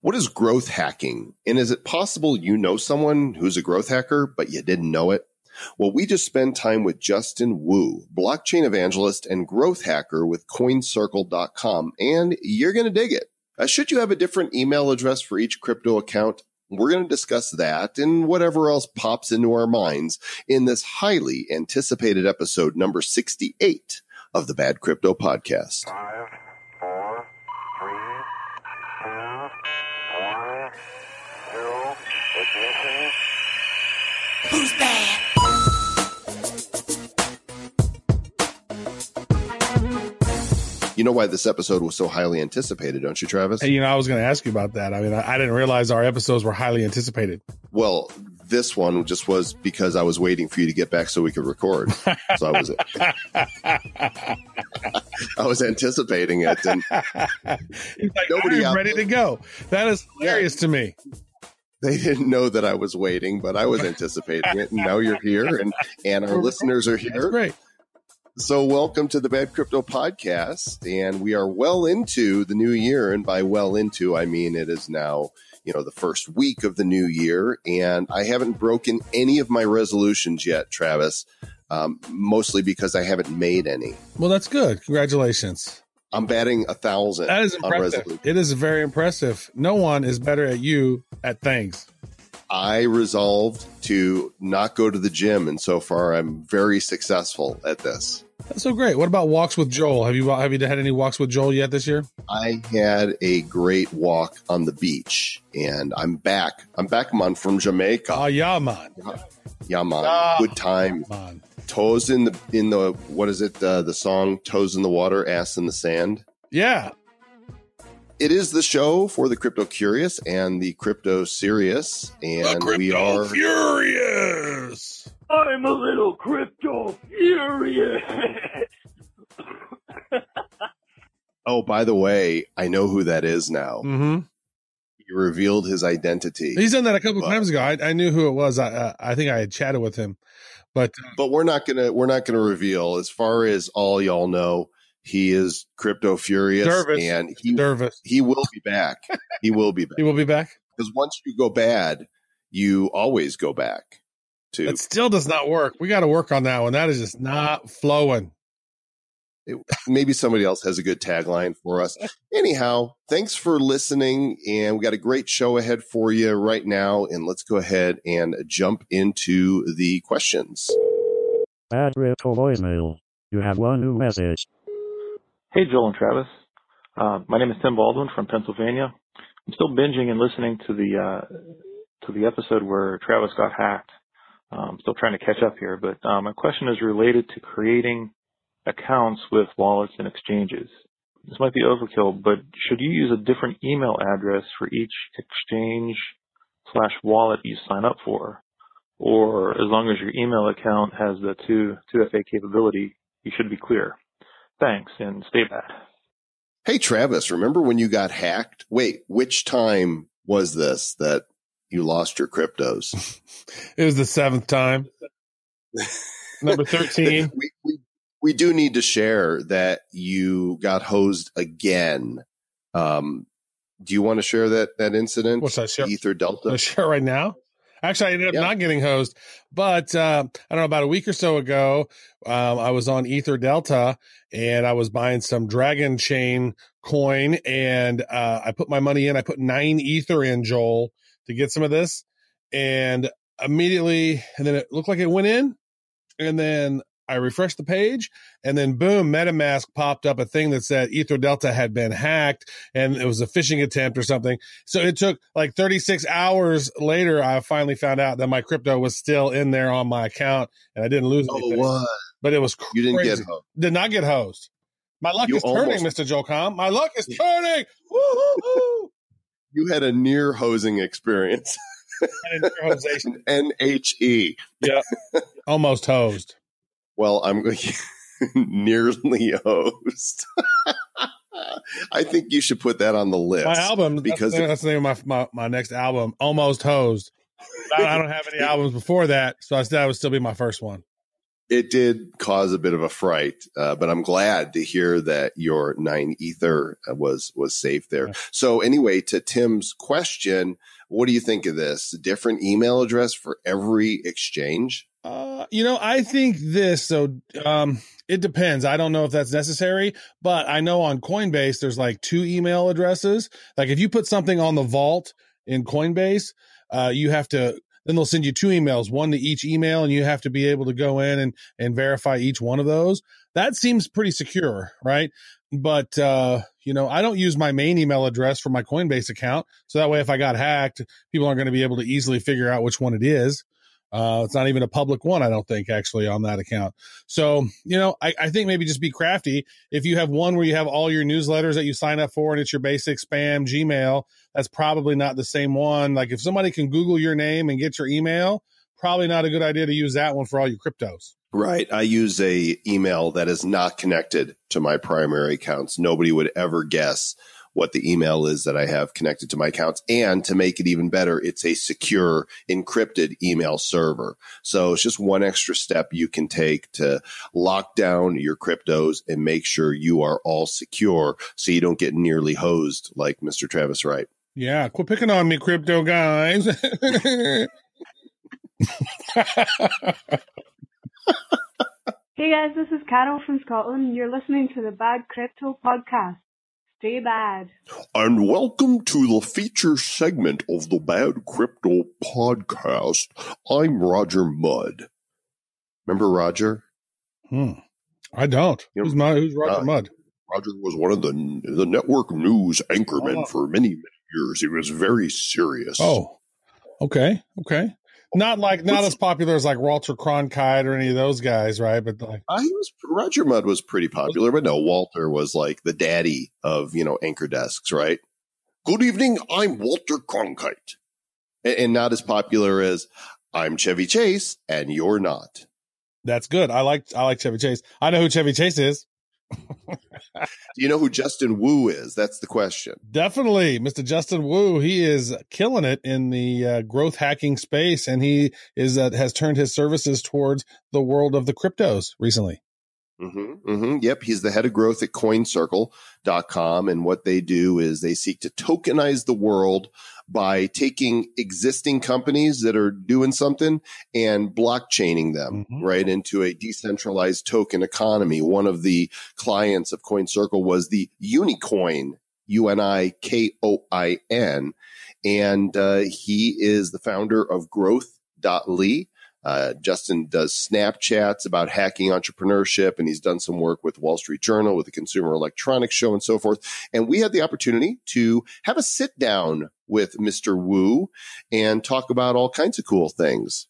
What is growth hacking? And is it possible you know someone who's a growth hacker, but you didn't know it? Well, we just spent time with Justin Wu, blockchain evangelist and growth hacker with coincircle.com, and you're going to dig it. Uh, should you have a different email address for each crypto account? We're going to discuss that and whatever else pops into our minds in this highly anticipated episode number 68 of the Bad Crypto Podcast. Five, You know why this episode was so highly anticipated, don't you, Travis? Hey, you know, I was going to ask you about that. I mean, I, I didn't realize our episodes were highly anticipated. Well, this one just was because I was waiting for you to get back so we could record. So I was I was anticipating it and like, Nobody ready there- to go. That is hilarious to me. they didn't know that I was waiting, but I was anticipating it and now you're here and and our listeners are That's here. great. So welcome to the Bad Crypto Podcast and we are well into the new year and by well into I mean it is now you know the first week of the new year and I haven't broken any of my resolutions yet, Travis. Um, mostly because I haven't made any. Well, that's good. Congratulations. I'm batting a thousand. That is impressive. It is very impressive. No one is better at you at things. I resolved to not go to the gym, and so far I'm very successful at this. That's so great. What about walks with Joel? Have you have you had any walks with Joel yet this year? I had a great walk on the beach, and I'm back. I'm back, man, from Jamaica. Oh, yeah, man. yeah, man, Ah. good time. Man. Toes in the in the what is it? Uh, the song "Toes in the Water, Ass in the Sand." Yeah. It is the show for the crypto curious and the crypto serious, and we are furious. I'm a little crypto furious. Oh, by the way, I know who that is now. Mm-hmm. He revealed his identity. He's done that a couple Well- times ago. I, I knew who it was. I uh, I think I had chatted with him, but uh, but we're not gonna we're not gonna reveal. As far as all y'all know, he is crypto furious, Dervis. and he Dervis. he will be back. he will be back He will be back. because once you go bad, you always go back to. That still does not work. We got to work on that one. That is just not flowing. maybe somebody else has a good tagline for us. Anyhow, thanks for listening, and we got a great show ahead for you right now. And let's go ahead and jump into the questions. Bad crypto voicemail. You have one new message. Hey, Joel and Travis. Uh, my name is Tim Baldwin from Pennsylvania. I'm still binging and listening to the uh, to the episode where Travis got hacked. Um, still trying to catch up here, but uh, my question is related to creating accounts with wallets and exchanges. This might be overkill, but should you use a different email address for each exchange slash wallet you sign up for? Or as long as your email account has the two 2FA capability, you should be clear. Thanks and stay bad. Hey, Travis, remember when you got hacked? Wait, which time was this that you lost your cryptos? It was the seventh time. Number thirteen. we, we, we do need to share that you got hosed again. Um, do you want to share that that incident? What's that? Share, Ether Delta. Share right now. Actually, I ended up Yeah. not getting hosed, but uh, I don't know. About a week or so ago, um, I was on Ether Delta and I was buying some Dragon Chain coin, and uh, I put my money in. I put nine Ether in Joel to get some of this, and immediately, and then it looked like it went in, and then I refreshed the page, and then boom, MetaMask popped up a thing that said Ether Delta had been hacked, and it was a phishing attempt or something. So it took like 36 hours later, I finally found out that my crypto was still in there on my account, and I didn't lose Oh, anything. what? But it was You didn't get hosed. Did not get hosed. My luck You is turning, Mr. Joel Comm. My luck is turning. Woo-hoo-hoo. You had a near hosing experience. And in your hosation. N H E. Almost hosed. Well, I'm nearly hosed. I think you should put that on the list. My album, because because that's, that's the name of my, my, my next album, Almost Hosed. I, I don't have any albums before that, so I said that would still be my first one. It did cause a bit of a fright, uh, but I'm glad to hear that your nine ether was was safe there. Yeah. So anyway, to Tim's question, what do you think of this? Different email address for every exchange? Uh, you know, I think this. So, um, it depends. I don't know if that's necessary, but I know on Coinbase there's like two email addresses. Like if you put something on the vault in Coinbase, uh, you have to then they'll send you two emails, one to each email, and you have to be able to go in and and verify each one of those. That seems pretty secure, right? But uh, you know, I don't use my main email address for my Coinbase account, so that way if I got hacked, people aren't going to be able to easily figure out which one it is. Uh, it's not even a public one, I don't think, actually, on that account. So, you know, I, I think maybe just be crafty. If you have one where you have all your newsletters that you sign up for and it's your basic spam Gmail, that's probably not the same one. Like if somebody can Google your name and get your email, probably not a good idea to use that one for all your cryptos. Right. I use a email that is not connected to my primary accounts. Nobody would ever guess what the email is that I have connected to my accounts. And to make it even better, it's a secure encrypted email server. So it's just one extra step you can take to lock down your cryptos and make sure you are all secure so you don't get nearly hosed like Mr. Travis Wright. Yeah, quit picking on me, crypto guys. Hey guys, this is Carol from Scotland. You're listening to the Bad Crypto Podcast. Stay bad. And welcome to the feature segment of the Bad Crypto Podcast. I'm Roger Mudd. Remember Roger? hmm. I don't. You know, Who's my who's Roger uh, Mudd? Roger was one of the the network news anchormen Oh. for many many years. He was very serious. Oh, okay, okay. Not like not as popular as like Walter Cronkite or any of those guys, right? But like, Uh, he was Roger Mudd was pretty popular, but no, Walter was like the daddy of you know anchor desks, right? Good evening, I'm Walter Cronkite, and, and not as popular as I'm Chevy Chase, and you're not. that's good. I like I like Chevy Chase. I know who Chevy Chase is. Do you know who Justin Wu is? That's the question. Definitely, Mr. Justin Wu. He is killing it in the uh, growth hacking space, and he is uh, has turned his services towards the world of the cryptos recently. Hmm hmm Yep. He's the head of growth at coincircle.com. And what they do is they seek to tokenize the world by taking existing companies that are doing something and blockchaining them Mhm. right into a decentralized token economy. One of the clients of CoinCircle was the Unikoin, U N I K O I N. And uh, he is the founder of growth.ly. Uh, Justin does Snapchats about hacking entrepreneurship, and he's done some work with Wall Street Journal, with the Consumer Electronics Show, and so forth. And we had the opportunity to have a sit down with Mr. Wu and talk about all kinds of cool things.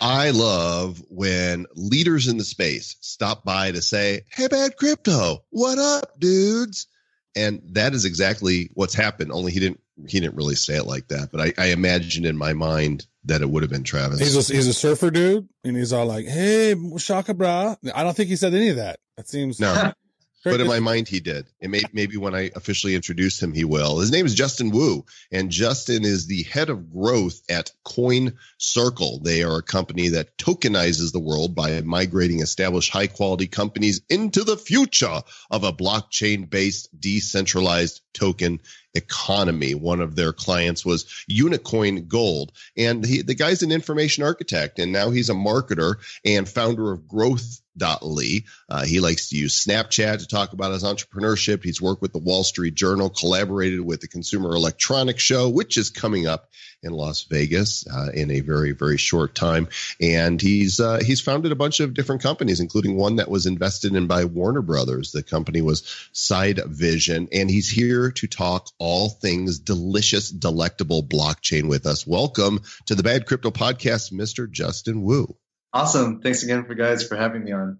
I love when leaders in the space stop by to say, Hey, bad crypto, what up, dudes? And that is exactly what's happened. Only he didn't he didn't really say it like that, but I, I imagined in my mind that it would have been Travis. He's a, he's a surfer dude, and he's all like, "Hey, shaka bra." I don't think he said any of that. That seems no, but in my mind he did. And may, maybe when I officially introduce him, he will. His name is Justin Wu, and Justin is the head of growth at Coin Circle. They are a company that tokenizes the world by migrating established high quality companies into the future of a blockchain based decentralized token economy. One of their clients was Unikoin Gold, and he, the guy's an information architect, and now he's a marketer and founder of Growth.ly. Uh, he likes to use Snapchat to talk about his entrepreneurship. He's worked with the Wall Street Journal, collaborated with the Consumer Electronics Show, which is coming up in Las Vegas uh, in a very very short time. And he's uh, he's founded a bunch of different companies, including one that was invested in by Warner Brothers. The company was Side Vision, and he's here to talk all things delicious, delectable blockchain with us. Welcome to the Bad Crypto Podcast, Mr. Justin Wu. Awesome. Thanks again for guys for having me on.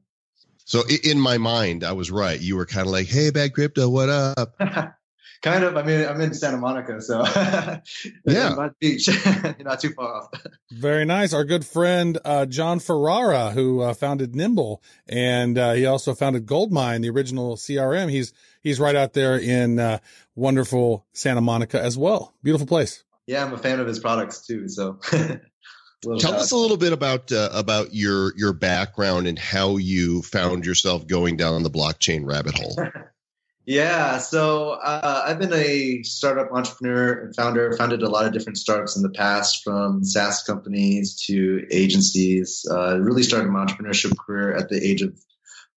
So in my mind, I was right. You were kind of like, "Hey, Bad Crypto, what up?" kind of. I mean, I'm in Santa Monica, so Yeah. Mott Beach, not too far off. very nice. Our good friend uh, Jon Ferrara, who uh, founded Nimble, and uh, he also founded Goldmine, the original CRM. He's he's right out there in uh, wonderful Santa Monica as well. Beautiful place. Yeah, I'm a fan of his products too. So Tell shout us a little bit about uh, about your your background and how you found yourself going down the blockchain rabbit hole. Yeah, so uh, I've been a startup entrepreneur and founder. Founded a lot of different startups in the past, from SaaS companies to agencies. Uh, really started my entrepreneurship career at the age of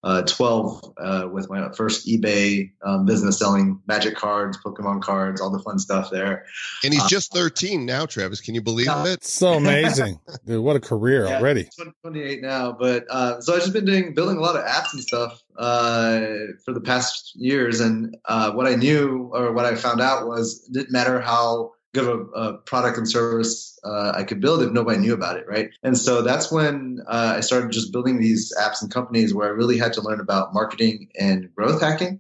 uh, 12 uh, with my first eBay um, business selling magic cards, Pokemon cards, all the fun stuff there. And he's Uh, just 13 now, Travis. Can you believe Uh, it? So amazing, dude! What a career Yeah, already. 28 now, but uh, so I've just been doing building a lot of apps and stuff uh, for the past years, and uh, what I knew or what I found out was it didn't matter how good of a, a product and service uh, I could build if nobody knew about it, right? And so that's when uh, I started just building these apps and companies where I really had to learn about marketing and growth hacking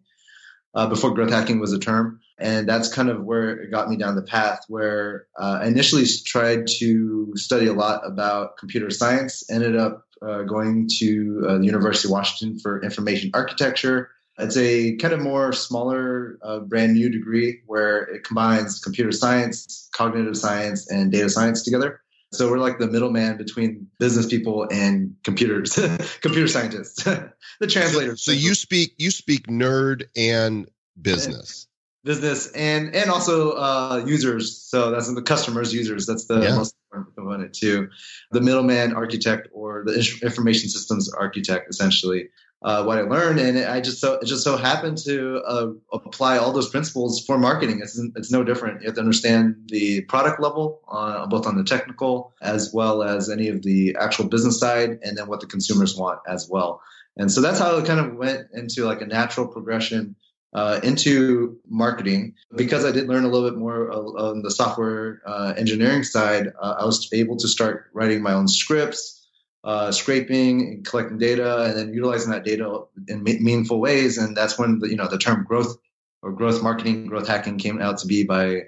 uh, before growth hacking was a term. And that's kind of where it got me down the path where uh, I initially tried to study a lot about computer science, ended up uh, going to uh, the University of Washington for information architecture. It's a kind of more smaller, uh, brand new degree where it combines computer science, cognitive science, and data science together. So we're like the middleman between business people and computers, computer scientists, the translators. So you speak you speak nerd and business. business and and also uh, users. So that's the customers, users. That's the Yeah. most important component too. The middleman architect or the information systems architect, essentially. Uh, what I learned, and I just so it just so happened to uh, apply all those principles for marketing. It's it's no different. You have to understand the product level, uh, both on the technical as well as any of the actual business side, and then what the consumers want as well. And so that's how it kind of went into like a natural progression uh, into marketing because I did learn a little bit more on the software uh, engineering side. Uh, I was able to start writing my own scripts, uh, scraping and collecting data, and then utilizing that data in me- meaningful ways. And that's when the you know the term growth or growth marketing, growth hacking came out to be by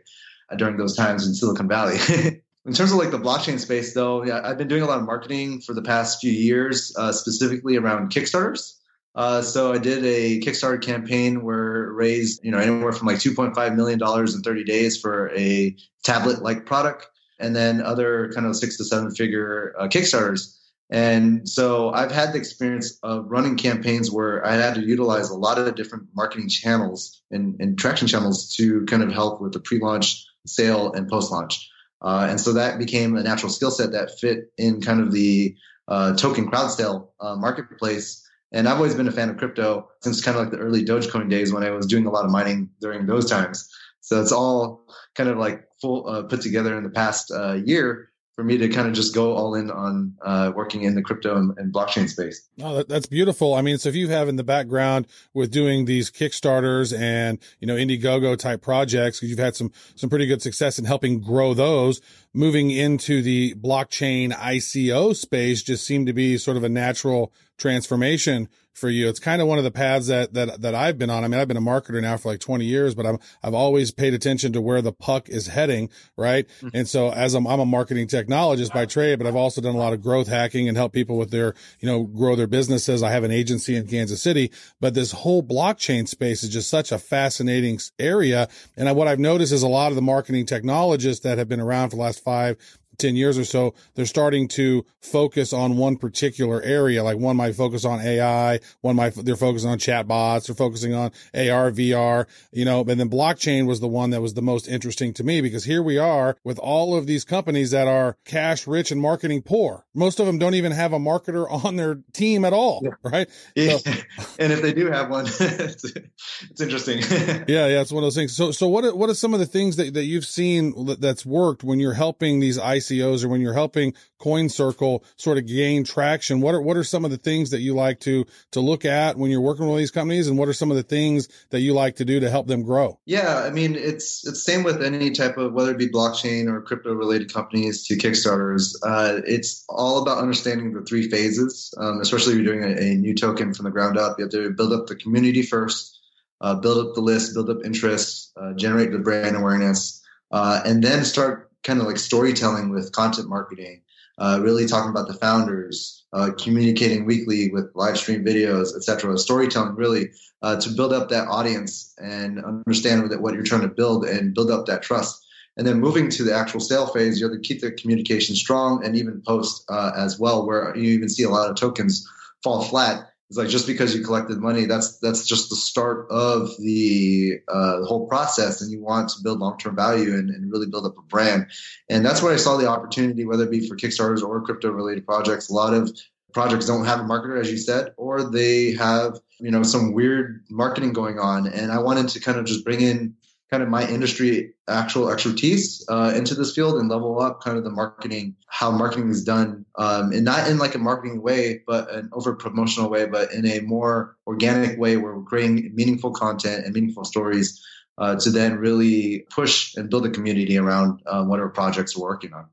uh, during those times in Silicon Valley. In terms of like the blockchain space, though, yeah, I've been doing a lot of marketing for the past few years, uh, specifically around Kickstarters. Uh, so I did a Kickstarter campaign where raised, you know, anywhere from like 2.5 million dollars in 30 days for a tablet-like product, and then other kind of six to seven-figure uh, Kickstarters. And so I've had the experience of running campaigns where I had to utilize a lot of different marketing channels and, and traction channels to kind of help with the pre-launch, sale, and post-launch. Uh, and so that became a natural skill set that fit in kind of the uh, token crowd sale uh, marketplace. And I've always been a fan of crypto since kind of like the early Dogecoin days when I was doing a lot of mining during those times. So it's all kind of like full uh, put together in the past uh, year for me to kind of just go all in on uh, working in the crypto and, and blockchain space. Oh, that, that's beautiful. I mean, so if you have in the background with doing these Kickstarters and, you know, Indiegogo type projects, you've had some, some pretty good success in helping grow those, moving into the blockchain ICO space just seemed to be sort of a natural transformation for you. It's kind of one of the paths that, that, that I've been on. I mean, I've been a marketer now for like 20 years, but I'm, I've always paid attention to where the puck is heading. Right. Mm-hmm. And so as I'm, I'm a marketing technologist by trade, but I've also done a lot of growth hacking and help people with their, you know, grow their businesses. I have an agency in Kansas City, but this whole blockchain space is just such a fascinating area. And I, what I've noticed is a lot of the marketing technologists that have been around for the last five, 10 years or so, they're starting to focus on one particular area. Like one might focus on AI, one might, they're focusing on chatbots, they're focusing on AR, VR, you know, and then blockchain was the one that was the most interesting to me because here we are with all of these companies that are cash rich and marketing poor. Most of them don't even have a marketer on their team at all, right? Yeah. So- and if they do have one, it's, it's interesting. Yeah, yeah, it's one of those things. So, so what are, what are some of the things that, that you've seen that's worked when you're helping these ICOs or when you're helping Coin Circle sort of gain traction? What are what are some of the things that you like to to look at when you're working with these companies, and what are some of the things that you like to do to help them grow? Yeah, I mean it's it's same with any type of whether it be blockchain or crypto related companies to Kickstarters. Uh, it's all about understanding the three phases. Um, especially if you're doing a, a new token from the ground up, you have to build up the community first, uh, build up the list, build up interest, uh, generate the brand awareness, uh, and then start kind of like storytelling with content marketing. Uh, really talking about the founders, uh, communicating weekly with live stream videos, etc. Storytelling really uh, to build up that audience and understand that what you're trying to build and build up that trust. And then moving to the actual sale phase, you have to keep the communication strong and even post uh, as well, where you even see a lot of tokens fall flat. It's like just because you collected money, that's that's just the start of the, uh, the whole process, and you want to build long term value and, and really build up a brand. And that's where I saw the opportunity, whether it be for Kickstarters or crypto related projects. A lot of projects don't have a marketer, as you said, or they have you know some weird marketing going on. And I wanted to kind of just bring in kind of my industry actual expertise uh, into this field and level up kind of the marketing, how marketing is done, um, and not in like a marketing way, but an over promotional way, but in a more organic way where we're creating meaningful content and meaningful stories uh, to then really push and build a community around uh, whatever projects we're working on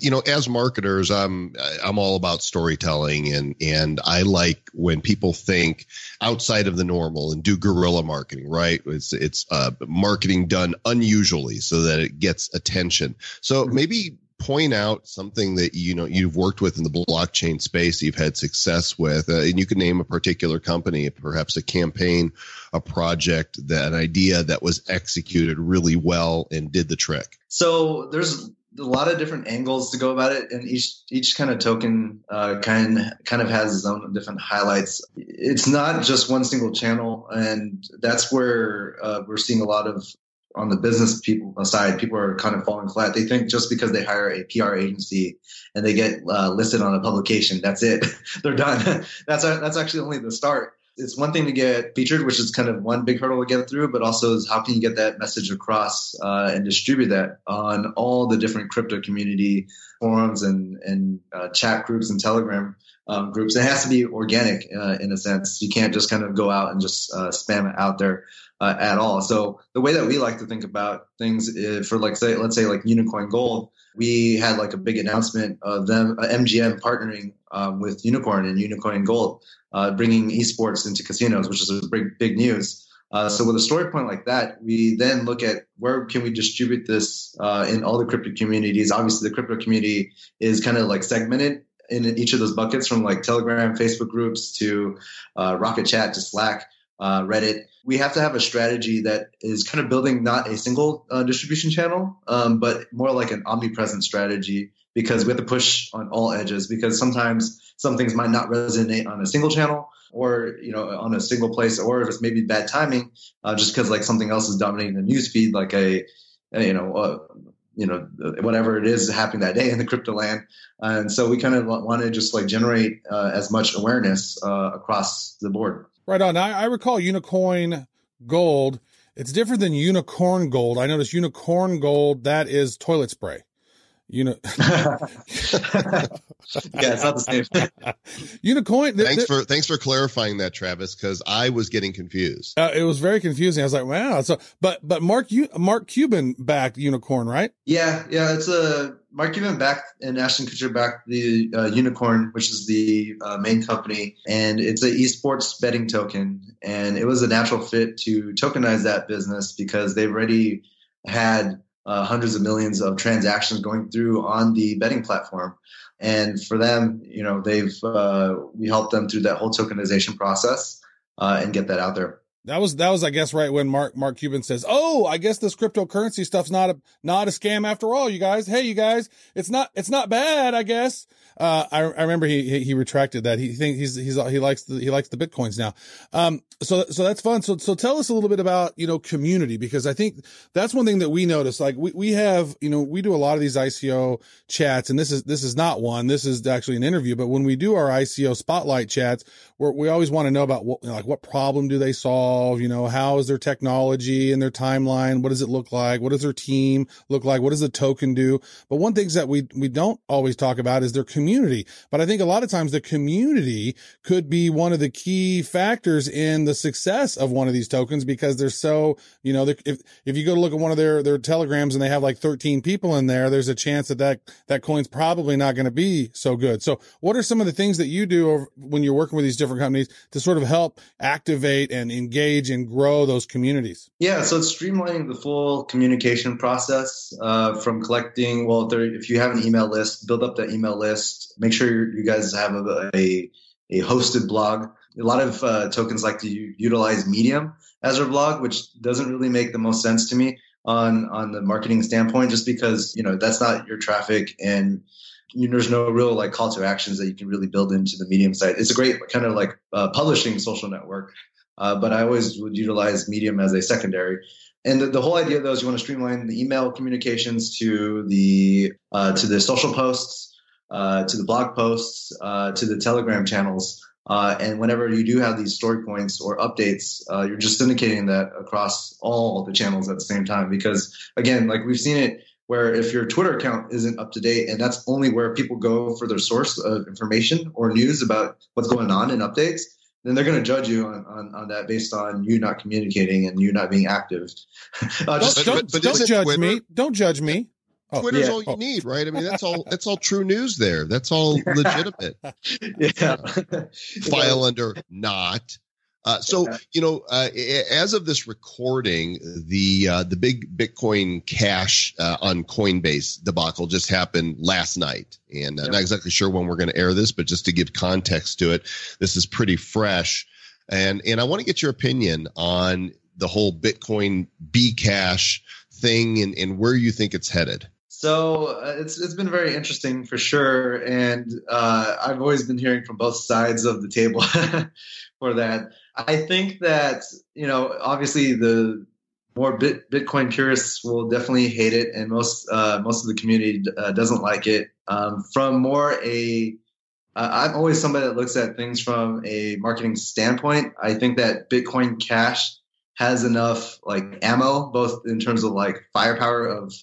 you know as marketers i'm i'm all about storytelling and and i like when people think outside of the normal and do guerrilla marketing right? It's it's uh, marketing done unusually so that it gets attention. So mm-hmm. maybe point out something that you know you've worked with in the blockchain space you've had success with uh, and you can name a particular company perhaps a campaign a project that an idea that was executed really well and did the trick. So there's a lot of different angles to go about it, and each each kind of token uh, kind kind of has its own different highlights. It's not just one single channel, and that's where uh, we're seeing a lot of on the business people side. People are kind of falling flat. They think just because they hire a PR agency and they get uh, listed on a publication, that's it. They're done. that's that's actually only the start it's one thing to get featured, which is kind of one big hurdle to get through, but also is how can you get that message across uh, and distribute that on all the different crypto community forums and and uh, chat groups and Telegram um, groups. It has to be organic uh, in a sense. You can't just kind of go out and just uh, spam it out there uh, at all. So the way that we like to think about things is for like say let's say like Unikoin Gold, we had like a big announcement of them MGM uh, partnering um, with Unikrn and Unikoin Gold uh, bringing esports into casinos, which is a big, big news. Uh, so with a story point like that, we then look at where can we distribute this uh, in all the crypto communities. Obviously, the crypto community is kind of like segmented in each of those buckets, from like Telegram, Facebook groups to uh, Rocket Chat to Slack, uh, Reddit. We have to have a strategy that is kind of building not a single uh, distribution channel, um, but more like an omnipresent strategy because we have to push on all edges because sometimes some things might not resonate on a single channel or you know on a single place or if it's maybe bad timing uh, just because like something else is dominating the news feed like a, a you know uh, you know whatever it is happening that day in the crypto land and so we kind of want to just like generate uh, as much awareness uh, across the board right on. I, I recall Unicorn gold. It's different than unicorn gold. I noticed unicorn gold that is toilet spray you know yeah it's not the same. Unikoin th- thanks th- for thanks for clarifying that travis because i was getting confused. Uh, it was very confusing. I was like wow. So but but mark you mark cuban backed Unikrn right? Yeah yeah it's a mark cuban backed and ashton kutcher backed the uh, Unikrn which is the uh, main company. And it's an esports betting token. And it was a natural fit to tokenize that business because they've already had uh, hundreds of millions of transactions going through on the betting platform. And for them, you know, they've uh, we helped them through that whole tokenization process uh, and get that out there. That was that was I guess right when Mark Mark Cuban says, "Oh, I guess this cryptocurrency stuff's not a not a scam after all, you guys. Hey, you guys, it's not it's not bad, I guess." Uh, I, I remember he, he, he retracted that. He thinks he's he's he likes the he likes the bitcoins now. Um, so so that's fun. So so tell us a little bit about you know community because I think that's one thing that we notice. Like we we have you know we do a lot of these ICO chats, and this is this is not one. This is actually an interview. But when we do our ICO spotlight chats, we we always want to know about what like what problem do they solve? You know how is their technology and their timeline? What does it look like? What does their team look like? What does the token do? But one things that we we don't always talk about is their community community. But I think a lot of times the community could be one of the key factors in the success of one of these tokens because they're so, you know, if, if you go to look at one of their, their telegrams and they have like 13 people in there, there's a chance that that, that coin's probably not going to be so good. So what are some of the things that you do when you're working with these different companies to sort of help activate and engage and grow those communities? Yeah. So it's streamlining the full communication process, uh, from collecting, well, if, if you have an email list, build up that email list Make sure you guys have a, a, a hosted blog. A lot of uh, tokens like to utilize Medium, as their blog, which doesn't really make the most sense to me on on the marketing standpoint, just because you know that's not your traffic and there's no real like call to actions that you can really build into the Medium site. It's a great kind of like uh, publishing social network, uh, but I always would utilize Medium as a secondary. And the, the, whole idea though is you want to streamline the email communications to the uh, to the social posts, uh, to the blog posts, uh, to the Telegram channels. Uh, and whenever you do have these story points or updates, uh, you're just syndicating that across all the channels at the same time. Because again, like we've seen it where if your Twitter account isn't up to date and that's only where people go for their source of information or news about what's going on in updates, then they're going to judge you on, on, on, that based on you not communicating and you not being active. uh, just, don't, but, but don't judge Twitter, me. Don't judge me. Oh, Twitter's yeah. all you oh. need, right? I mean, that's all. That's all true news there. That's all legitimate. yeah. File under not. Uh, so you know, uh, as of this recording, the uh, the big Bitcoin Cash uh, on Coinbase debacle just happened last night, and yep. not exactly sure when we're going to air this, but just to give context to it, this is pretty fresh, and and I want to get your opinion on the whole Bitcoin B Cash thing and, and where you think it's headed. So uh, it's it's been very interesting for sure, and uh, I've always been hearing from both sides of the table for that. I think that you know, obviously, the more Bit, Bitcoin purists will definitely hate it, and most uh, most of the community uh, doesn't like it. Um, from more a, am always somebody that looks at things from a marketing standpoint. I think that Bitcoin Cash has enough like ammo, both in terms of like firepower of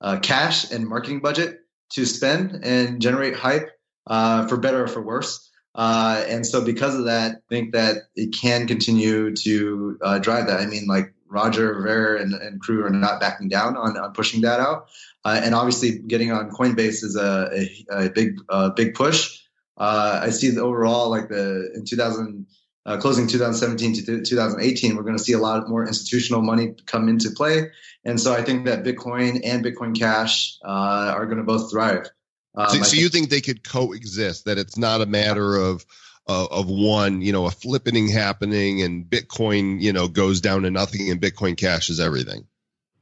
uh, cash and marketing budget to spend and generate hype uh, for better or for worse. Uh, and so because of that, I think that it can continue to uh, drive that. I mean, like Roger Ver and, and crew are not backing down on, on pushing that out. Uh, and obviously getting on Coinbase is a, a, a big, big push. Uh, I see the overall, like the, in 2000, uh, closing 2017 to 2018, we're going to see a lot more institutional money come into play. And so I think that Bitcoin and Bitcoin Cash uh, are going to both thrive. Um, so, so you think they could coexist? That it's not a matter of uh, of one, you know, a flippening happening and Bitcoin, you know, goes down to nothing and Bitcoin Cash is everything.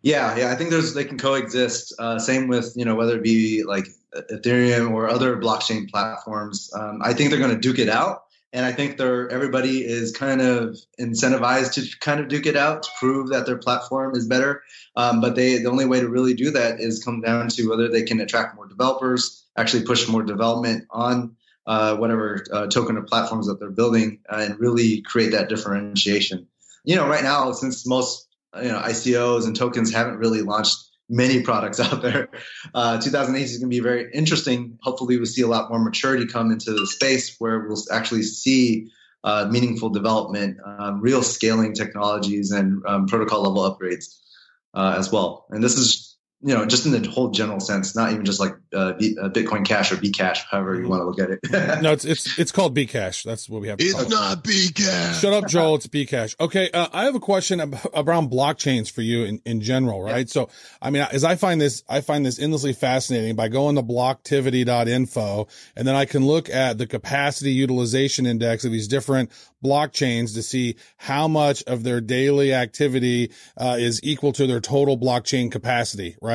Yeah, yeah, I think there's they can coexist. Uh, same with you know whether it be like Ethereum or other blockchain platforms. Um, I think they're going to duke it out and I think they're everybody is kind of incentivized to kind of duke it out to prove that their platform is better. Um, but they the only way to really do that is come down to whether they can attract more developers, actually push more development on uh, whatever uh, token or platforms that they're building, uh, and really create that differentiation. You know, right now since most you know ICOs and tokens haven't really launched many products out there. Uh, 2008 is going to be very interesting. Hopefully, we'll see a lot more maturity come into the space where we'll actually see uh, meaningful development, um, real scaling technologies, and um, protocol level upgrades uh, as well. And this is you know, just in the whole general sense, not even just like uh, B, uh, Bitcoin Cash or Bcash, however you want to look at it. no, it's it's it's called Bcash. That's what we have. It's not Bcash. Shut up, Joel. It's Bcash. Okay, uh, I have a question about, around blockchains for you in, in general, right? Yeah. So, I mean, as I find this, I find this endlessly fascinating by going to blocktivity.info, and then I can look at the capacity utilization index of these different blockchains to see how much of their daily activity uh, is equal to their total blockchain capacity, right?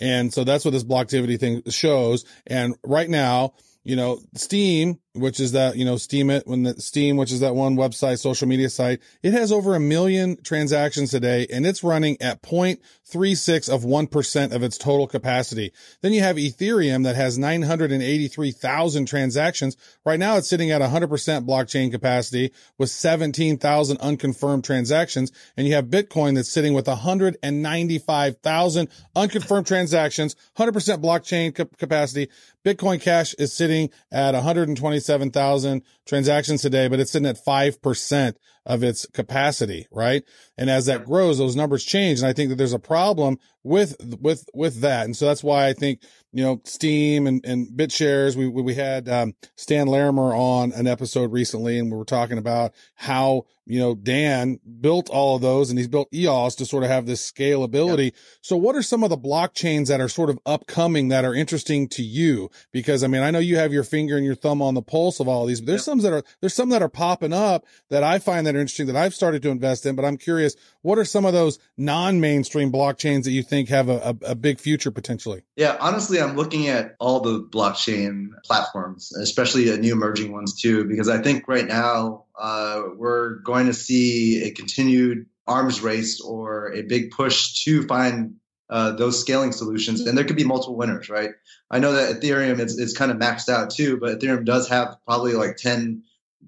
And so that's what this blocktivity thing shows. And right now, you know, Steem which is that, you know, Steemit when the Steem, which is that one website, social media site, it has over a million transactions today and it's running at 0.36 of 1% of its total capacity. Then you have Ethereum that has 983,000 transactions. Right now it's sitting at 100% blockchain capacity with 17,000 unconfirmed transactions. And you have Bitcoin that's sitting with 195,000 unconfirmed transactions, 100% blockchain capacity. Bitcoin Cash is sitting at 120 27,000 transactions today, but it's sitting at 5% of its capacity, right? And as that grows, those numbers change. And I think that there's a problem with, with, with that. And so that's why I think you know, Steem and, and BitShares. We, we had, um, Stan Larimer on an episode recently and we were talking about how, you know, Dan built all of those and he's built EOS to sort of have this scalability. Yep. So what are some of the blockchains that are sort of upcoming that are interesting to you? Because I mean, I know you have your finger and your thumb on the pulse of all of these, but there's yep. some that are, there's some that are popping up that I find that are interesting that I've started to invest in, but I'm curious, what are some of those non-mainstream blockchains that you think have a, a, a big future potentially? Yeah, honestly, I'm looking at all the blockchain platforms, especially the new emerging ones too, because I think right now uh, we're going to see a continued arms race or a big push to find uh, those scaling solutions, and there could be multiple winners, right? I know that Ethereum is, is kind of maxed out too, but Ethereum does have probably like 10,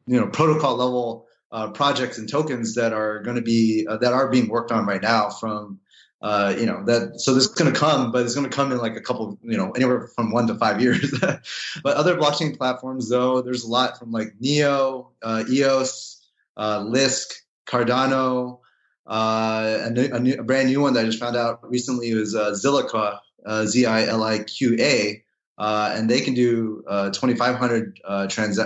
you know, protocol level uh, projects and tokens that are going to be uh, that are being worked on right now from uh, you know that so this is going to come but it's going to come in like a couple you know anywhere from one to five years but other blockchain platforms though there's a lot from like neo uh, eos uh, lisk cardano uh, a, new, a, new, a, brand new one that i just found out recently was uh, ziliqa uh, z-i-l-i-q-a uh, and they can do uh, 2,500 uh, trans-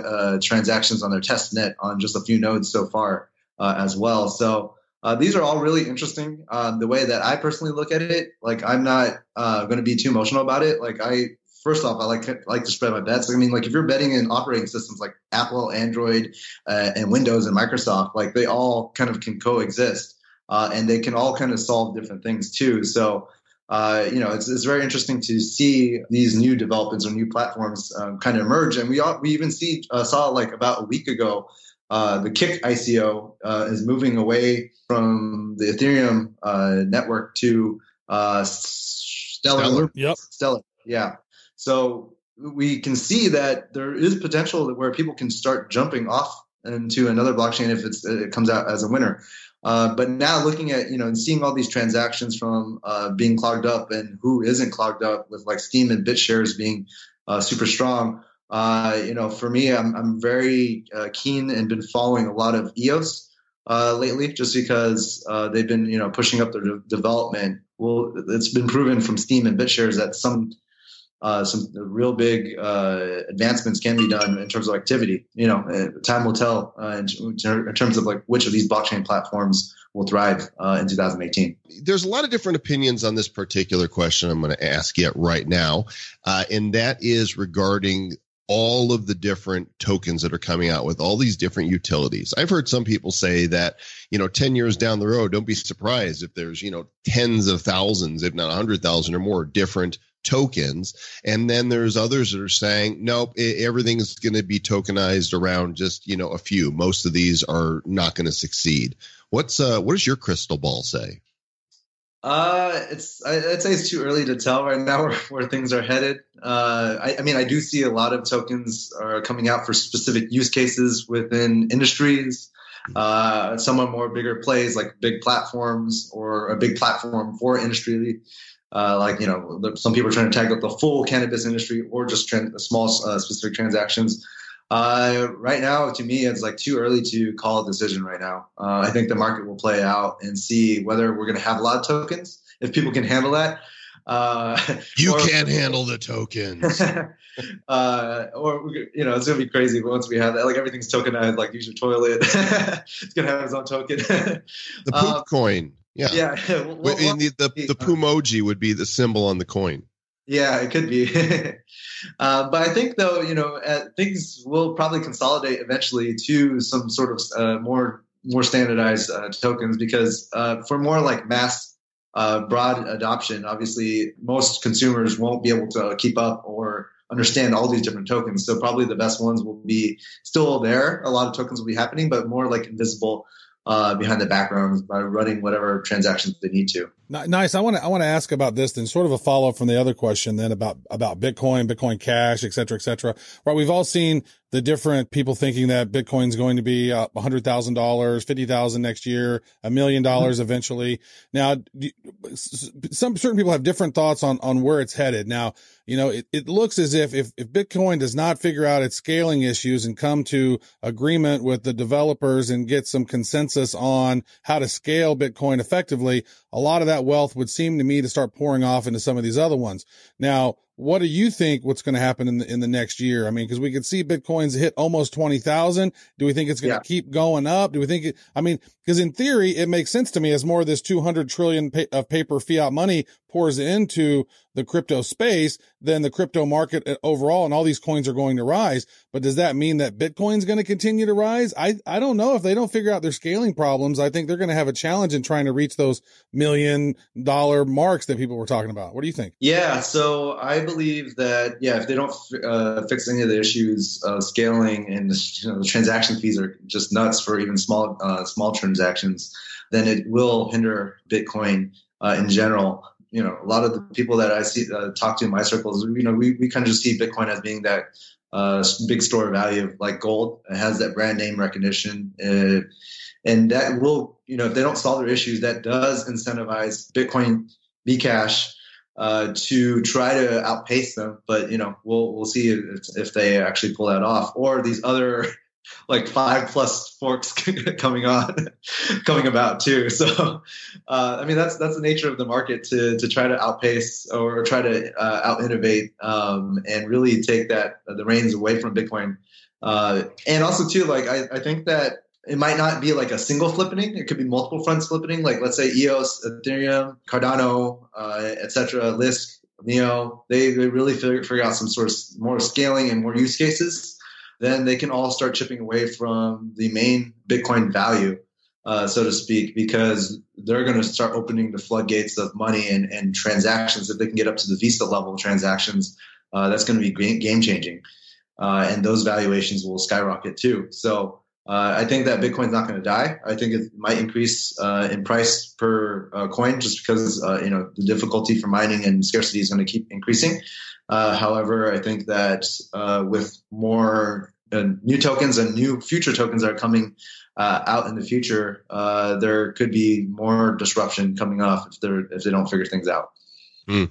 transactions on their test net on just a few nodes so far uh, as well. So uh, these are all really interesting. Um, the way that I personally look at it, like I'm not going to be too emotional about it. Like I, first off, I like like to spread my bets. I mean, like if you're betting in operating systems like Apple, Android, and Windows and Microsoft, like they all kind of can coexist, and they can all kind of solve different things too. So uh, you know, it's, it's very interesting to see these new developments or new platforms um, kind of emerge. And we all, we even see uh, saw like about a week ago, uh, the Kik ICO uh, is moving away from the Ethereum uh, network to Stellar. Stellar. Yep. Stellar. Yeah. So we can see that there is potential where people can start jumping off into another blockchain if it comes out as a winner. Uh, but now looking at you know and seeing all these transactions from uh, being clogged up and who isn't clogged up with like Steem and BitShares being uh, super strong, uh, you know for me I'm I'm very uh, keen and been following a lot of EOS lately just because they've been you know pushing up their de- development. Well, it's been proven from Steem and BitShares that some uh, some real big uh, advancements can be done in terms of activity. You know, uh, time will tell uh, in, in, terms of like which of these blockchain platforms will thrive uh, in 2018. There's a lot of different opinions on this particular question. I'm going to ask you right now, uh, and that is regarding all of the different tokens that are coming out with all these different utilities. I've heard some people say that, you know, 10 years down the road, don't be surprised if there's, you know, tens of thousands, if not 100,000 or more different tokens. And then there's others that are saying, nope, it, everything's going to be tokenized around just, you know, a few. Most of these are not going to succeed. What's, uh, what does your crystal ball say? Uh, it's I'd say it's too early to tell right now where, where things are headed. Uh, I, I, mean, I do see a lot of tokens are coming out for specific use cases within industries. Uh, some are more bigger plays like big platforms or a big platform for industry uh, like you know, some people are trying to tackle the full cannabis industry or just small uh, specific transactions. Uh, right now, to me, it's like too early to call a decision right now. Uh, I think the market will play out and see whether we're going to have a lot of tokens if people can handle that. Uh, you or, can't handle the tokens. uh, or you know, it's gonna be crazy once we have that. Like everything's tokenized. Like use your toilet. it's gonna have its own token. the poop um, coin. Yeah. Yeah. well, well, the the, the Pumoji would be the symbol on the coin. Yeah, it could be. uh, but I think, though, you know, uh, things will probably consolidate eventually to some sort of uh, more more standardized uh, tokens because uh, for more like mass uh, broad adoption, obviously most consumers won't be able to keep up or understand all these different tokens. So probably the best ones will be still there. A lot of tokens will be happening, but more like invisible behind the background by running whatever transactions they need to. Nice. I want to I want to ask about this then, sort of a follow up from the other question then about about Bitcoin, Bitcoin Cash, et cetera, et cetera. Right. We've all seen the different people thinking that Bitcoin's going to be a hundred thousand dollars, fifty thousand next year, a million dollars mm-hmm. eventually. Now, some certain people have different thoughts on on where it's headed. Now, you know, it, it looks as if, if if Bitcoin does not figure out its scaling issues and come to agreement with the developers and get some consensus on how to scale Bitcoin effectively, a lot of that wealth would seem to me to start pouring off into some of these other ones. Now, what do you think what's going to happen in the in the next year? I mean, because we could see bitcoins hit almost twenty thousand. Do we think it's going to Yeah. keep going up? Do we think? It, I mean, because in theory, it makes sense to me as more of this two hundred trillion pa- of paper fiat money pours into the crypto space, then the crypto market uh, overall and all these coins are going to rise. But does that mean that Bitcoin's going to continue to rise? I I don't know if they don't figure out their scaling problems. I think they're going to have a challenge in trying to reach those million dollar marks that people were talking about. What do you think? Yeah, so I believe that yeah, if they don't uh, fix any of the issues of scaling and you know, the transaction fees are just nuts for even small uh, small transactions, then it will hinder Bitcoin uh, in general. You know, a lot of the people that I see uh, talk to in my circles, you know, we, we kind of just see Bitcoin as being that uh, big store of value like gold. It has that brand name recognition. Uh, and that will, you know, if they don't solve their issues, that does incentivize Bitcoin Bcash uh, to try to outpace them. But you know, we'll we'll see if, if they actually pull that off, or these other like five plus forks coming on, coming about too. So, uh, I mean, that's that's the nature of the market to to try to outpace or try to uh, out innovate um, and really take that the reins away from Bitcoin. Uh, and also too, like I, I think that it might not be like a single flippening. It could be multiple fronts flippening. Like let's say EOS, Ethereum, Cardano, uh, etc., Lisk, Neo. They they really figure, figure out some sort of more scaling and more use cases. Then they can all start chipping away from the main Bitcoin value, uh, so to speak, because they're going to start opening the floodgates of money and, and transactions. If they can get up to the Visa level transactions, uh, that's going to be game changing, uh, and those valuations will skyrocket too. So. Uh, I think that Bitcoin's not going to die. I think it might increase uh, in price per uh, coin just because uh, you know the difficulty for mining and scarcity is going to keep increasing. Uh, however, I think that uh, with more new tokens and new future tokens that are coming out in the future, there could be more disruption coming off if they if they don't figure things out. Hmm.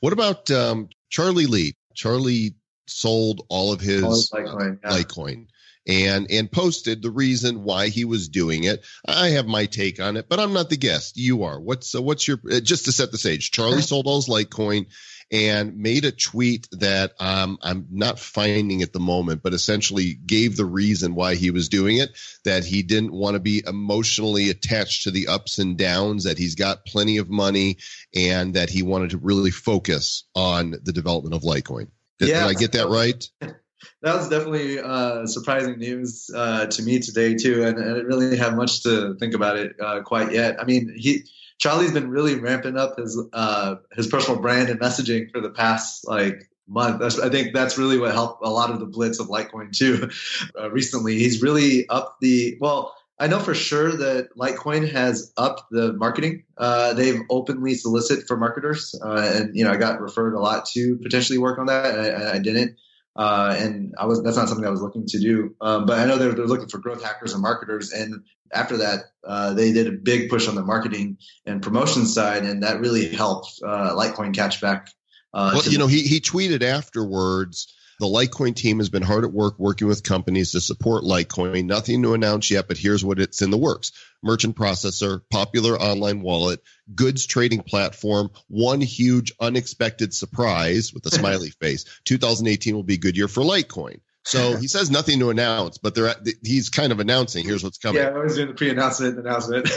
What about um, Charlie Lee? Charlie sold all of his Litecoin, yeah. Litecoin and and posted the reason why he was doing it. I have my take on it, but I'm not the guest. You are. What's uh, what's your uh, just to set the stage? Charlie sold all his Litecoin and made a tweet that um, I'm not finding at the moment, but essentially gave the reason why he was doing it. That he didn't want to be emotionally attached to the ups and downs. That he's got plenty of money, and that he wanted to really focus on the development of Litecoin. Did, Yeah. did I get that right? that was definitely uh, surprising news uh, to me today too, and, and I didn't really have much to think about it uh, quite yet. I mean, he Charlie's been really ramping up his uh, his personal brand and messaging for the past like month. That's, I think that's really what helped a lot of the blitz of Litecoin too. Uh, recently, he's really up the well. I know for sure that Litecoin has upped the marketing. Uh, they've openly solicited for marketers, uh, and you know I got referred a lot to potentially work on that. I, I didn't uh, and I was that's not something I was looking to do. Um, but I know they're, they're looking for growth hackers and marketers, and after that, uh, they did a big push on the marketing and promotion side, and that really helped uh, Litecoin catch back. Uh, well, you know, he he tweeted afterwards. The Litecoin team has been hard at work working with companies to support Litecoin. Nothing to announce yet, but here's what it's in the works: merchant processor, popular online wallet, goods trading platform. One huge unexpected surprise with a smiley face. 2018 will be a good year for Litecoin. So he says nothing to announce, but they're he's kind of announcing here's what's coming. Yeah, I was doing the pre-announcement announcement.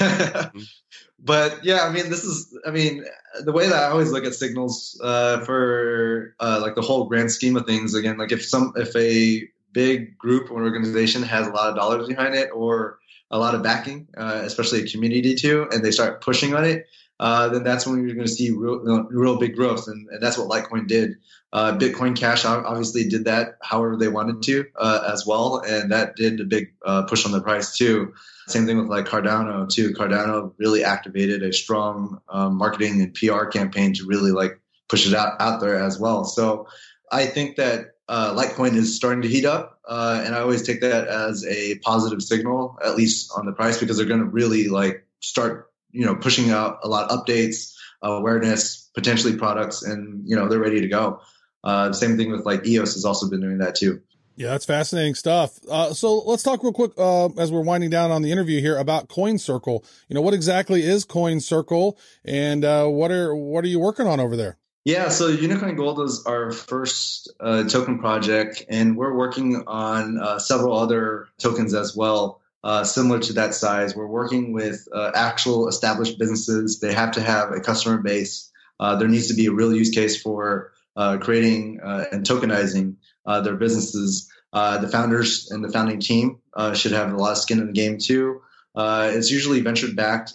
But yeah, I mean, this is, I mean, the way that I always look at signals uh, for uh, like the whole grand scheme of things. Again, like if some, if a big group or organization has a lot of dollars behind it or a lot of backing, uh, especially a community too, and they start pushing on it, uh, then that's when you're going to see real, real big growth, and, and that's what Litecoin did. Uh, Bitcoin Cash obviously did that however they wanted to uh, as well, and that did a big uh, push on the price too. Same thing with like Cardano too. Cardano really activated a strong um, marketing and PR campaign to really like push it out out there as well. So I think that uh, Litecoin is starting to heat up, and I always take that as a positive signal, at least on the price, because they're going to really like start you know pushing out a lot of updates, awareness, potentially products, and you know they're ready to go. Uh, same thing with like EOS has also been doing that too. Yeah, that's fascinating stuff. Uh, so let's talk real quick uh, as we're winding down on the interview here about Coin Circle. You know, what exactly is Coin Circle, and uh, what are what are you working on over there? Yeah, so Unikoin Gold is our first uh, token project, and we're working on uh, several other tokens as well, uh, similar to that size. We're working with uh, actual established businesses. They have to have a customer base. Uh, there needs to be a real use case for uh, creating and tokenizing their businesses. the founders and the founding team should have a lot of skin in the game too. it's usually venture backed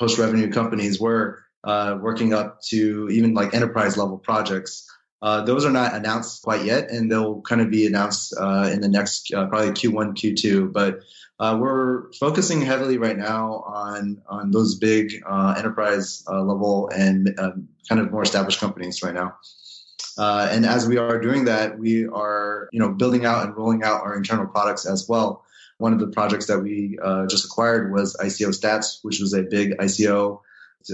post revenue companies where uh, working up to even like enterprise level projects. Uh, those are not announced quite yet, and they'll kind of be announced uh, in the next uh, probably Q1, Q2. But uh, we're focusing heavily right now on on those big uh, enterprise level and um, kind of more established companies right now. and as we are doing that, we are you know building out and rolling out our internal products as well. One of the projects that we just acquired was ICO Stats, which was a big ICO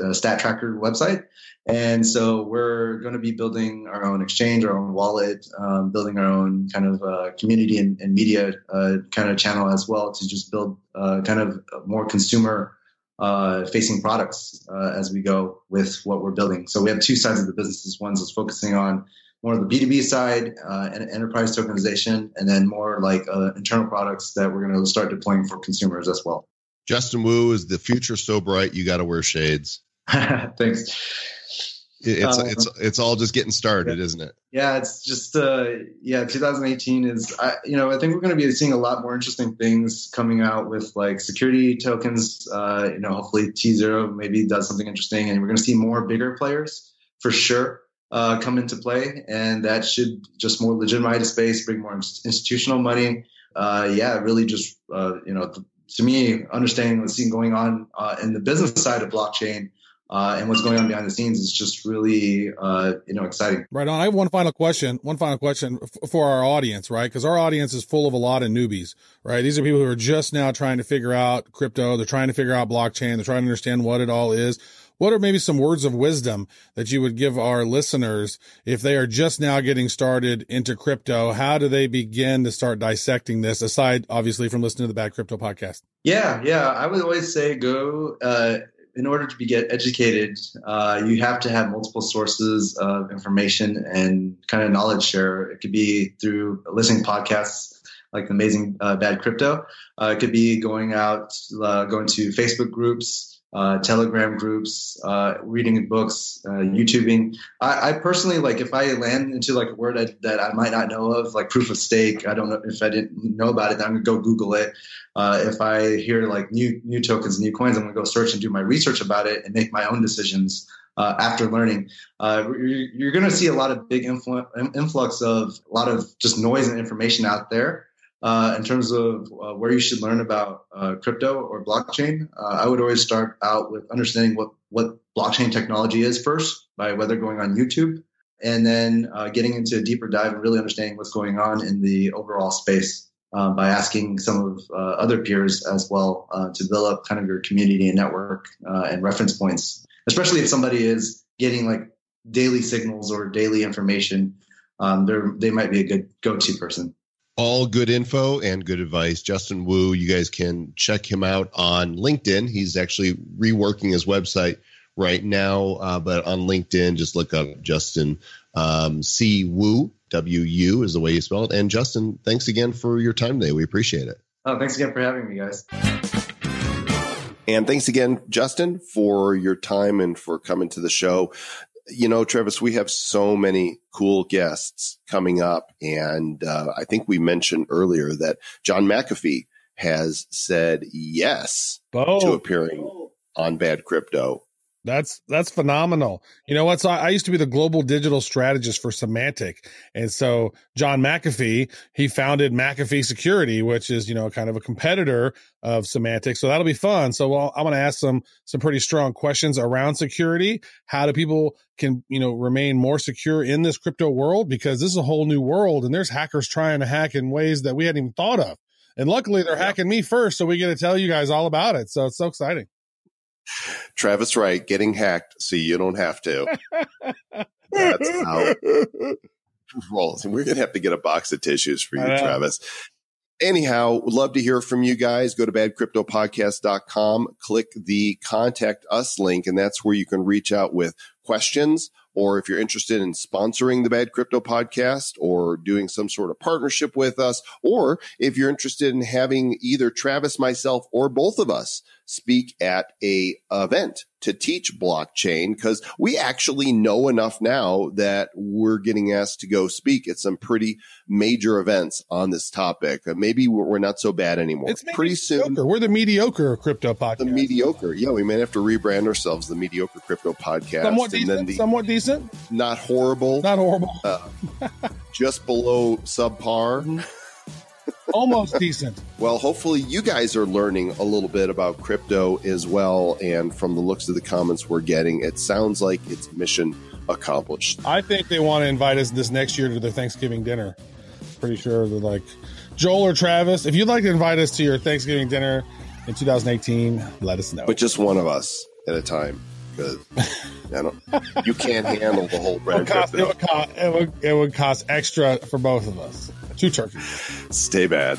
uh, stat tracker website. And so we're going to be building our own exchange, our own wallet, um, building our own kind of uh, community and, and media uh, kind of channel as well to just build uh, kind of more consumer uh, facing products as we go with what we're building. So we have two sides of the businesses. One is focusing on more of the B2B side and enterprise tokenization, and then more like internal products that we're going to start deploying for consumers as well. Justin Wu is the future so bright you got to wear shades. Thanks. It's um, it's it's all just getting started, yeah. isn't it? Yeah, it's just uh, yeah. 2018 is I, you know I think we're going to be seeing a lot more interesting things coming out with like security tokens. Uh, you know, hopefully tZERO maybe does something interesting, and we're going to see more bigger players for sure uh, come into play, and that should just more legitimize the space, bring more institutional money. Uh, yeah, really just uh, you know to me, understanding what's going on uh, in the business side of blockchain uh, and what's going on behind the scenes is just really, uh, you know, exciting. Right on. I have one final question. One final question f- for our audience, right? Because our audience is full of a lot of newbies, right? These are people who are just now trying to figure out crypto. They're trying to figure out blockchain. They're trying to understand what it all is. What are maybe some words of wisdom that you would give our listeners if they are just now getting started into crypto? How do they begin to start dissecting this aside, obviously, from listening to the Bad Crypto podcast? Yeah, yeah. I would always say go, uh, in order to be get educated, uh, you have to have multiple sources of information and kind of knowledge share. It could be through listening podcasts like Amazing uh, Bad Crypto. Uh, it could be going out, uh, going to Facebook groups, uh, Telegram groups, uh, reading books, uh, YouTubing. I, I, personally like if I land into like a word that, that, I might not know of, like proof of stake. I don't know if I didn't know about it. I'm gonna go Google it. Uh, if I hear like new new tokens, new coins, I'm gonna go search and do my research about it and make my own decisions. Uh, after learning, uh, you're, you're going to see a lot of big influ- influx of a lot of just noise and information out there uh, in terms of uh, where you should learn about uh, crypto or blockchain, uh, I would always start out with understanding what, what blockchain technology is first, by whether going on YouTube, and then uh, getting into a deeper dive and really understanding what's going on in the overall space um, by asking some of other peers as well to build up kind of your community and network and reference points, especially if somebody is getting like daily signals or daily information. Um, they might be a good go-to person all good info and good advice. Justin Wu, you guys can check him out on LinkedIn. He's actually reworking his website right now, uh, but on LinkedIn, just look up Justin um, C Wu. W U is the way you spell it. And Justin, thanks again for your time today. We appreciate it. Oh, thanks again for having me, guys. And thanks again, Justin, for your time and for coming to the show you know, Travis, we have so many cool guests coming up. And uh, I think we mentioned earlier that John McAfee has said yes to appearing on Bad Crypto. That's that's phenomenal. You know what? So I, I, used to be the global digital strategist for Symantec, and so John McAfee he founded McAfee Security, which is you know kind of a competitor of Symantec. So that'll be fun. So well, I'm going to ask some some pretty strong questions around security. How do people can you know remain more secure in this crypto world? Because this is a whole new world, and there's hackers trying to hack in ways that we hadn't even thought of. And luckily, they're hacking me first, so we get to tell you guys all about it. So it's so exciting. Travis Wright getting hacked so you don't have to. That's how rolls. And we're going to have to get a box of tissues for you, Travis. Anyhow, would love to hear from you guys. Go to badcryptopodcast.com, click the contact us link, and that's where you can reach out with questions or if you're interested in sponsoring the Bad Crypto podcast or doing some sort of partnership with us, or if you're interested in having either Travis, myself, or both of us speak at a event to teach blockchain because we actually know enough now that we're getting asked to go speak at some pretty major events on this topic. Uh, Maybe we're not so bad anymore. It's pretty soon. mediocre. We're the mediocre crypto podcast. The mediocre. Yeah, we may have to rebrand ourselves the mediocre crypto podcast. somewhat and decent. then the somewhat decent. not horrible, Not horrible. uh, just below subpar. Almost decent. Well, hopefully you guys are learning a little bit about crypto as well. And from the looks of the comments we're getting, it sounds like it's mission accomplished. I think they want to invite us this next year to their Thanksgiving dinner. Pretty sure they're like Joel or Travis. If you'd like to invite us to your Thanksgiving dinner in 2018, let us know. But just one of us at a time. Because I don't, you can't handle the whole it would, cost, it, would cost, it, would, it would cost extra for both of us. Two turkeys. Stay bad.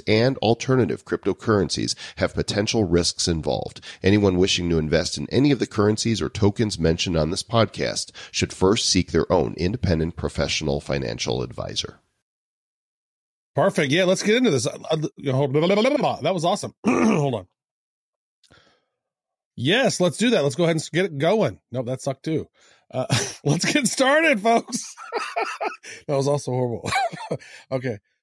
and alternative cryptocurrencies have potential risks involved. Anyone wishing to invest in any of the currencies or tokens mentioned on this podcast should first seek their own independent professional financial advisor. Perfect. Yeah, let's get into this. Uh. That was awesome. hold on. Yes, let's do that. Let's go ahead and get it going. Nope, that sucked too. Uh, let's get started, folks. that was also horrible. okay.